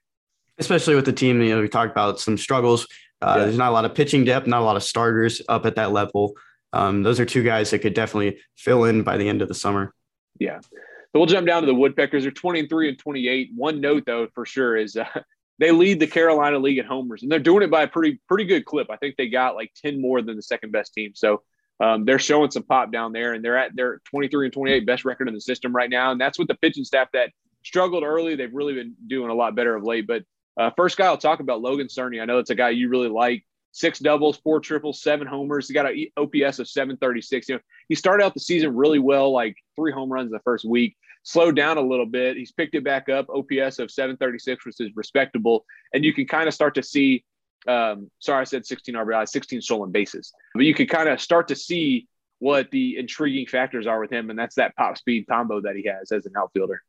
Especially with the team, you know, we talked about some struggles. Uh, yeah. There's not a lot of pitching depth, not a lot of starters up at that level. Um, those are two guys that could definitely fill in by the end of the summer. Yeah. So we'll jump down to the Woodpeckers. They're 23 and 28. One note, though, for sure, is uh, (laughs) they lead the Carolina League at homers, and they're doing it by a pretty pretty good clip. I think they got like 10 more than the second best team. So um, they're showing some pop down there, and they're at their 23 and 28 best record in the system right now. And that's with the pitching staff that struggled early. They've really been doing a lot better of late. But uh, first guy I'll talk about, Logan Cerny. I know it's a guy you really like. Six doubles, four triples, seven homers. He got an OPS of 736. You know, he started out the season really well, like three home runs the first week slowed down a little bit. He's picked it back up. OPS of 736, which is respectable. And you can kind of start to see, um, sorry, I said 16 RBI, 16 stolen bases. But you can kind of start to see what the intriguing factors are with him. And that's that pop speed combo that he has as an outfielder.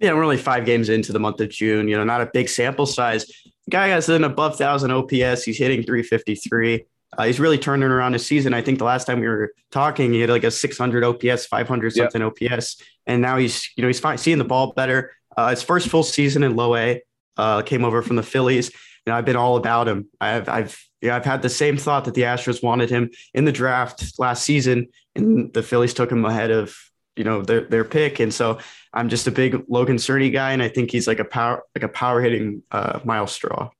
Yeah, we're only five games into the month of June. You know, not a big sample size. Guy has an above thousand OPS. He's hitting 353. Uh, he's really turning around his season. I think the last time we were talking, he had like a 600 OPS, 500 something yep. OPS, and now he's you know he's fine, seeing the ball better. Uh, his first full season in Low A uh, came over from the Phillies, and I've been all about him. I've I've yeah, I've had the same thought that the Astros wanted him in the draft last season, and the Phillies took him ahead of you know their their pick, and so I'm just a big Logan Cerny guy, and I think he's like a power like a power hitting uh, Myles Straw.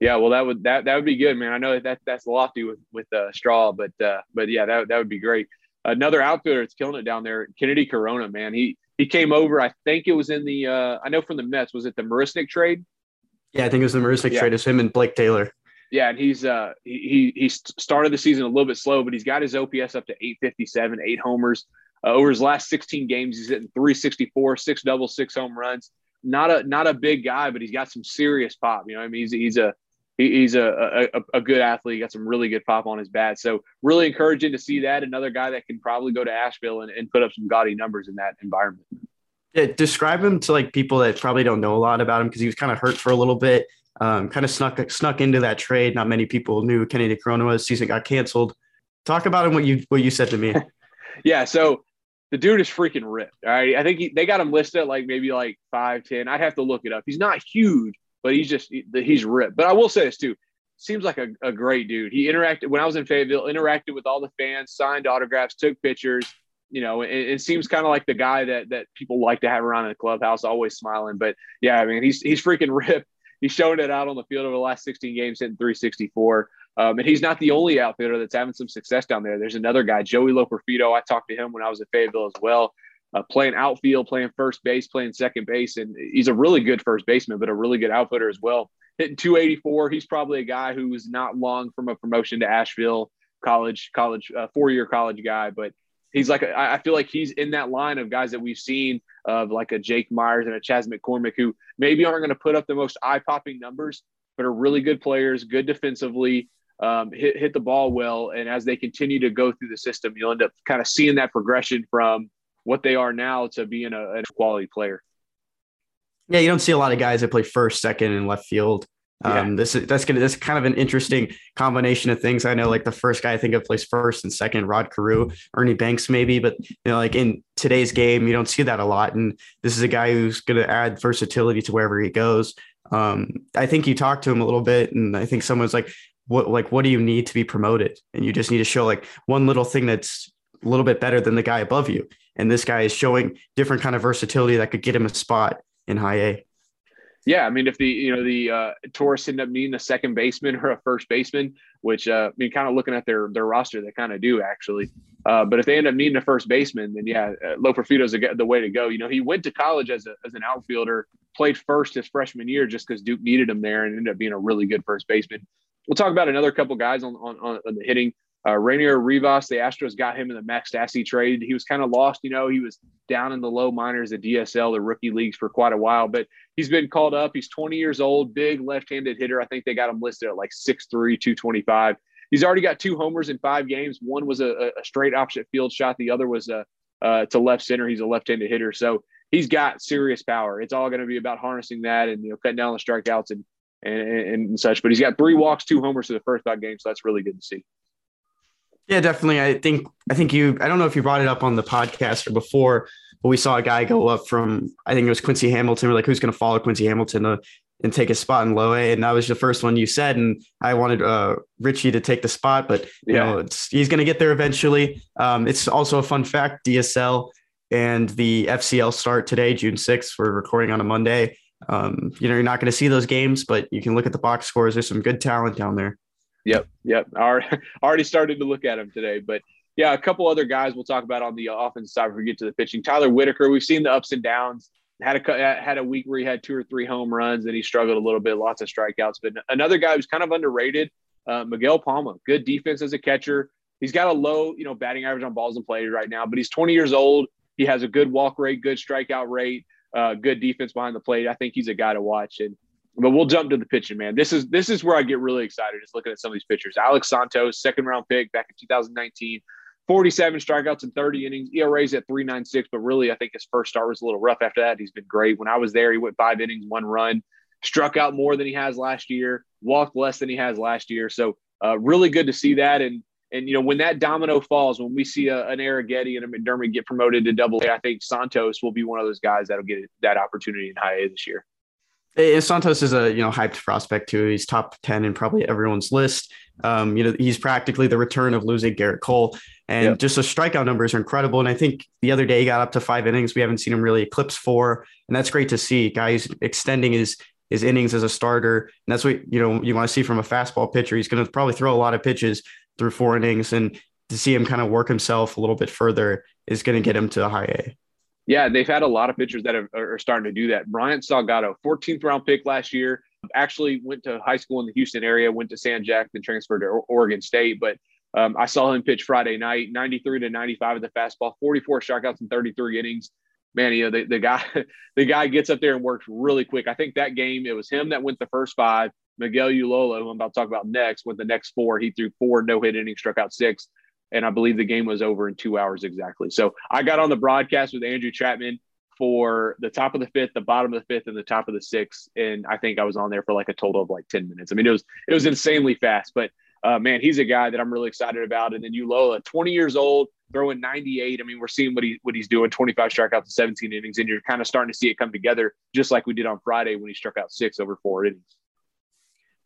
Yeah, well, that would that that would be good, man. I know that that's lofty with with uh, Straw, but uh, but yeah, that that would be great. Another outfielder that's killing it down there, Kennedy Corona, man. He he came over. I think it was in the uh, I know from the Mets. Was it the Marisnick trade? Yeah, I think it was the Marisnick yeah. trade. It's him and Blake Taylor. Yeah, and he's uh he he started the season a little bit slow, but he's got his OPS up to 857, eight homers. Uh, over his last 16 games, he's hitting 364, six doubles, six home runs. Not a not a big guy, but he's got some serious pop. You know, I mean, he's he's a he's a, a, a good athlete. He got some really good pop on his bat. So really encouraging to see that. Another guy that can probably go to Asheville and, and put up some gaudy numbers in that environment. Yeah, describe him to like people that probably don't know a lot about him because he was kind of hurt for a little bit. Um, kind of snuck snuck into that trade. Not many people knew Kennedy Corona was. Season got canceled. Talk about him. What you what you said to me. (laughs) yeah. So the dude is freaking ripped. All right. I think he, they got him listed at like maybe like five ten. I'd have to look it up. He's not huge, but he's just he's ripped. But I will say this too. Seems like a, a great dude. He interacted when I was in Fayetteville, interacted with all the fans, signed autographs, took pictures. You know, it, it seems kind of like the guy that that people like to have around in the clubhouse, always smiling. But yeah, I mean, he's he's freaking (laughs) ripped. He's showing it out on the field over the last 16 games, hitting 364. Um, and he's not the only outfielder that's having some success down there. There's another guy, Joey Loperfido. I talked to him when I was at Fayetteville as well uh, playing outfield, playing first base, playing second base, and he's a really good first baseman, but a really good outfielder as well. Hitting 284, he's probably a guy who was not long from a promotion to Asheville college, college, uh, four-year college guy, but he's like I feel like he's in that line of guys that we've seen of like a Jake Meyers and a Chas McCormick who maybe aren't going to put up the most eye-popping numbers, but are really good players, good defensively, um, hit hit the ball well, and as they continue to go through the system, you'll end up kind of seeing that progression from what they are now to being a, a quality player. Yeah, you don't see a lot of guys that play first, second, and left field. Um, yeah. This is that's gonna that's kind of an interesting combination of things. I know like the first guy I think of plays first and second, Rod Carew, Ernie Banks maybe, but you know like in today's game you don't see that a lot. And this is a guy who's going to add versatility to wherever he goes. Um, I think you talked to him a little bit, and I think someone's like, "What like what do you need to be promoted?" And you just need to show like one little thing that's a little bit better than the guy above you. And this guy is showing different kind of versatility that could get him a spot in high A. Yeah, I mean, if the you know the uh, Tourists end up needing a second baseman or a first baseman, which uh, I mean, kind of looking at their their roster, they kind of do actually. Uh, but if they end up needing a first baseman, then yeah, uh, Loperfido's the, the way to go. You know, he went to college as a, as an outfielder, played first his freshman year just because Duke needed him there, and ended up being a really good first baseman. We'll talk about another couple guys on on, on the hitting. Uh, Rainier Rivas, the Astros got him in the Max Stassi trade. He was kind of lost, you know. He was down in the low minors, the DSL, the rookie leagues for quite a while, but he's been called up. He's 20 years old, big left-handed hitter. I think they got him listed at like 6'3", 225. He's already got two homers in five games. One was a, a straight opposite field shot. The other was a uh, to left center. He's a left-handed hitter, so he's got serious power. It's all going to be about harnessing that and you know cutting down the strikeouts and, and and such. But he's got three walks, two homers to the first five games, so that's really good to see. Yeah, definitely. I think I think you. I don't know if you brought it up on the podcast or before, but we saw a guy go up from I think it was Quincy Hamilton. We're like, who's going to follow Quincy Hamilton to, and take a spot in low A? And that was the first one you said. And I wanted uh, Richie to take the spot, but you yeah. know he's going to get there eventually. Um, it's also a fun fact: DSL and the FCL start today, June sixth. We're recording on a Monday. Um, you know, you're not going to see those games, but you can look at the box scores. There's some good talent down there. Yep, yep. (laughs) Already started to look at him today, but yeah, a couple other guys we'll talk about on the offense side before we get to the pitching. Tyler Whitaker, we've seen the ups and downs. Had a had a week where he had two or three home runs, and he struggled a little bit, lots of strikeouts. But another guy who's kind of underrated, uh, Miguel Palma, good defense as a catcher. He's got a low, you know, batting average on balls and plays right now, but he's 20 years old. He has a good walk rate, good strikeout rate, uh, good defense behind the plate. I think he's a guy to watch. And but we'll jump to the pitching, man. This is this is where I get really excited just looking at some of these pitchers. Alex Santos, second round pick back in 2019, 47 strikeouts in 30 innings. ERA's at 396, but really I think his first start was a little rough after that. He's been great. When I was there, he went five innings, one run, struck out more than he has last year, walked less than he has last year. So uh, really good to see that. And and you know when that domino falls, when we see a, an Arrighetti and a McDermott get promoted to Double A, I think Santos will be one of those guys that'll get that opportunity in High A this year. Santos is a you know hyped prospect too. He's top ten in probably everyone's list. Um, you know he's practically the return of losing Gerrit Cole, and yep. just the strikeout numbers are incredible. And I think the other day he got up to five innings. We haven't seen him really eclipse four, and that's great to see. Guys extending his his innings as a starter, and that's what you know you want to see from a fastball pitcher. He's going to probably throw a lot of pitches through four innings, and to see him kind of work himself a little bit further is going to get him to a high A. Yeah, they've had a lot of pitchers that are starting to do that. Bryant Salgado, 14th round pick last year, actually went to high school in the Houston area, went to San Jac, then transferred to Oregon State. But um, I saw him pitch Friday night, 93 to 95 at the fastball, 44 strikeouts in 33 innings. Man, you know the, the guy, (laughs) the guy gets up there and works really quick. I think that game it was him that went the first five. Miguel Ullola, who I'm about to talk about next, went the next four. He threw four no hit innings, struck out six and I believe the game was over in two hours exactly. So I got on the broadcast with Andrew Chapman for the top of the fifth, the bottom of the fifth, and the top of the sixth, and I think I was on there for like a total of like ten minutes. I mean, it was it was insanely fast, but uh, man, he's a guy that I'm really excited about. And then Ullola, 20 years old, throwing 98. I mean, we're seeing what he what he's doing, 25 strikeouts in 17 innings, and you're kind of starting to see it come together, just like we did on Friday when he struck out six over four innings.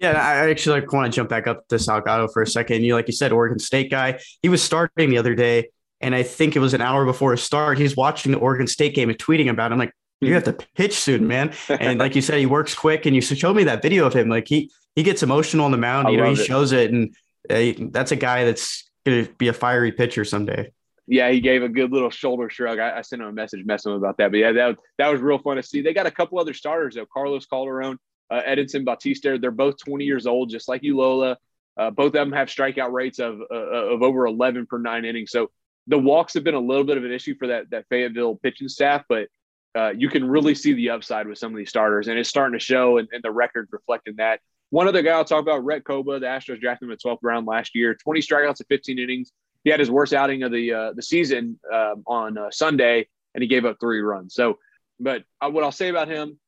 Yeah, I actually like want to jump back up to Salgado for a second. You like you said, Oregon State guy. He was starting the other day, and I think it was an hour before his start. He's watching the Oregon State game and tweeting about. It. I'm like, you have to pitch soon, man. And like you said, he works quick. And you showed me that video of him. Like he he gets emotional on the mound. I you know, he it. shows it, and uh, that's a guy that's going to be a fiery pitcher someday. Yeah, he gave a good little shoulder shrug. I, I sent him a message messing about that. But yeah, that, that was real fun to see. They got a couple other starters though. Carlos Calderon uh, Edinson Bautista. They're both 20 years old, just like Ullola. Uh, both of them have strikeout rates of uh, of over 11 per nine innings. So the walks have been a little bit of an issue for that that Fayetteville pitching staff, but uh, you can really see the upside with some of these starters, and it's starting to show, and, and the record reflecting that. One other guy I'll talk about, Rhett Kouba, the Astros drafted him at 12th round last year, 20 strikeouts at 15 innings. He had his worst outing of the uh, the season um, on uh, Sunday, and he gave up three runs. So, but what I'll say about him,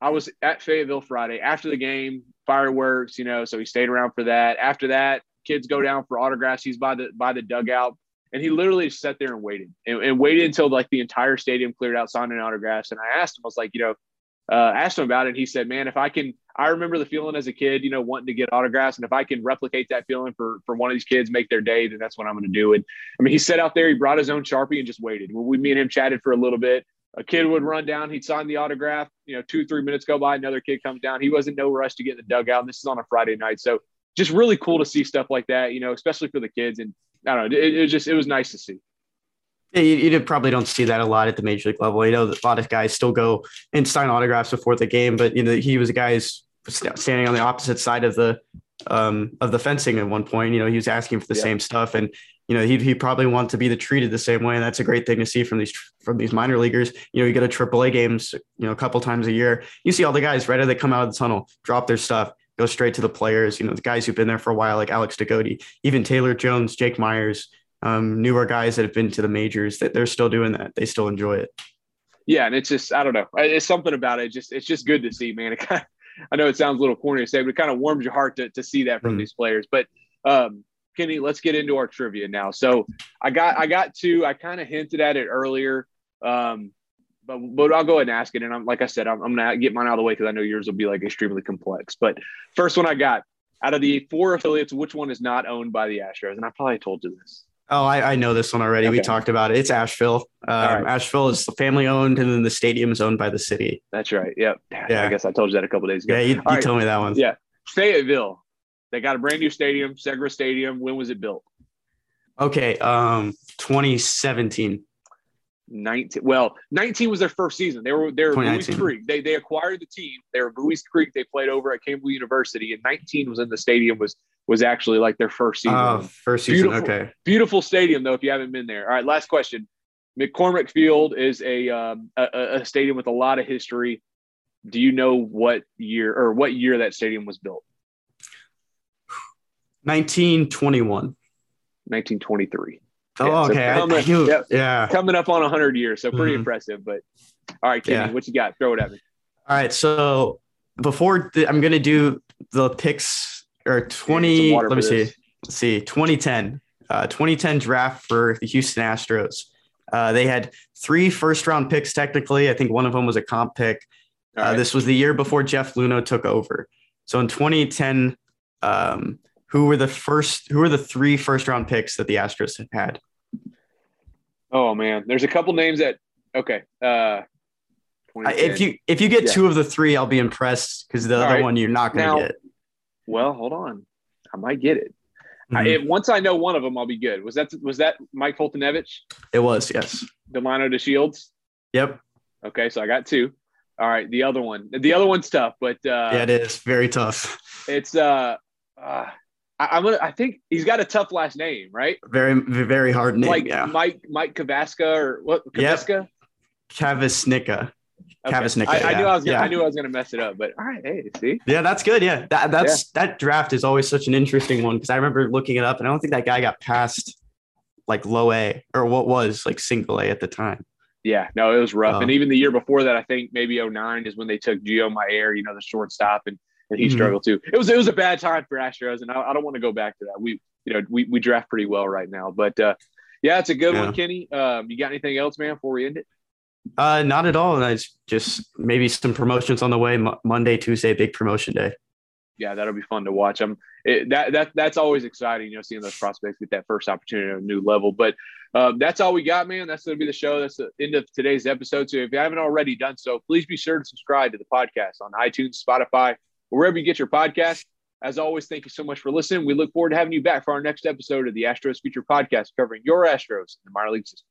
I was at Fayetteville Friday after the game, fireworks, you know. So he stayed around for that. After that, kids go down for autographs. He's by the by the dugout, and he literally just sat there and waited and, and waited until like the entire stadium cleared out, signing autographs. And I asked him, I was like, you know, uh, asked him about it. And he said, man, if I can, I remember the feeling as a kid, you know, wanting to get autographs, and if I can replicate that feeling for for one of these kids, make their day, then that's what I'm going to do. And I mean, he sat out there, he brought his own sharpie and just waited. We, me and him chatted for a little bit a kid would run down, he'd sign the autograph. You know, two, three minutes go by, another kid comes down. He wasn't no rush to get in the dugout. And this is on a Friday night. So just really cool to see stuff like that, you know, especially for the kids. And I don't know, it, it was just, it was nice to see. You, you, probably don't see that a lot at the major league level. You know, a lot of guys still go and sign autographs before the game, but you know, he was a guy standing on the opposite side of the um, of the fencing at one point. You know, he was asking for the yeah. same stuff, and you know, he he probably want to be the treated the same way, and that's a great thing to see from these from these minor leaguers. You know, you go to AAA games, you know, a couple times a year. You see all the guys right as they come out of the tunnel, drop their stuff, go straight to the players. You know, the guys who've been there for a while, like Alex De Goti, even Taylor Jones, Jake Meyers, um, newer guys that have been to the majors. That they're still doing that. They still enjoy it. Yeah, and it's just I don't know. It's something about it. Just it's just good to see, man. It kind of, I know it sounds a little corny to say, but it kind of warms your heart to to see that from mm-hmm. these players. But um, Kenny, let's get into our trivia now. So I got I got two. I kind of hinted at it earlier, um, but but I'll go ahead and ask it. And I'm like I said, I'm, I'm gonna get mine out of the way because I know yours will be like extremely complex. But first one I got out of the four affiliates, which one is not owned by the Astros? And I probably told you this. Oh, I, I know this one already. Okay. We talked about it. It's Asheville. Um, right. Asheville is family owned, and then the stadium is owned by the city. That's right. Yep. Yeah. I guess I told you that a couple days ago. Yeah, you, you right. told me that one. Yeah. Fayetteville. They got a brand new stadium, Segra Stadium. When was it built? Okay, um, 2017. 19 well 19 was their first season. They were they were Buies Creek. They, they acquired the team. They were Buies Creek. They played over at Campbell University and 19 was in the stadium was was actually like their first season. Oh first season beautiful, okay. beautiful stadium though if you haven't been there. All right last question. McCormick Field is a, um, a, a stadium with a lot of history. Do you know what year or what year that stadium was built 1921 1923. Oh, yeah, okay. So coming, yep, yeah. Coming up on 100 years. So pretty mm-hmm. impressive. But all right, Kenny, yeah. what you got? Throw it at me. All right. So before the, I'm going to do the picks or 20, let me this. see. Let's see. 2010, uh, 2010 draft for the Houston Astros. Uh, they had three first round picks, technically. I think one of them was a comp pick. Uh, right. This was the year before Jeff Luhnow took over. So in 2010, um, who were the first who were the three first round picks that the Astros had? Oh man, there's a couple names that okay. Uh if you if you get yeah. two of the three, I'll be impressed because the All other right. one you're not going to get. Well, hold on, I might get it. Mm-hmm. I, if, once I know one of them, I'll be good. Was that was that Mike Foltynewicz? It was yes. Delano Delino DeShields. Yep. Okay, so I got two. All right, the other one. The other one's tough, but uh, yeah, it is very tough. It's uh, uh I, am gonna. I think he's got a tough last name, right? Very, very hard name. Like yeah. Mike, Mike Kavaska or what? Kavaska. Yep. Kvasnicka. Okay. Kvasnicka. I, yeah. I, knew I was. Gonna, yeah. I knew I was gonna mess it up, but all right. Hey, see. Yeah, that's good. Yeah, that, that's yeah. that draft is always such an interesting one because I remember looking it up, and I don't think that guy got past like low A or what was like single A at the time. Yeah, no, it was rough. Oh. And um, even the year before that, I think maybe 09 is when they took Gio Mier, you know, the shortstop, and and he mm-hmm. struggled too. It was it was a bad time for Astros, and I, I don't want to go back to that. We you know we we draft pretty well right now, but uh, yeah, it's a good yeah. one, Kenny. Um, you got anything else, man, before we end it? Uh, not at all. And it's just maybe some promotions on the way. Mo- Monday, Tuesday, big promotion day. Yeah, that'll be fun to watch. I'm it, that that that's always exciting. You know, seeing those prospects get that first opportunity at a new level. But um, that's all we got, man. That's going to be the show. That's the end of today's episode. So if you haven't already done so, please be sure to subscribe to the podcast on iTunes, Spotify, wherever you get your podcast. As always, thank you so much for listening. We look forward to having you back for our next episode of the Astros Future Podcast covering your Astros in the minor league system.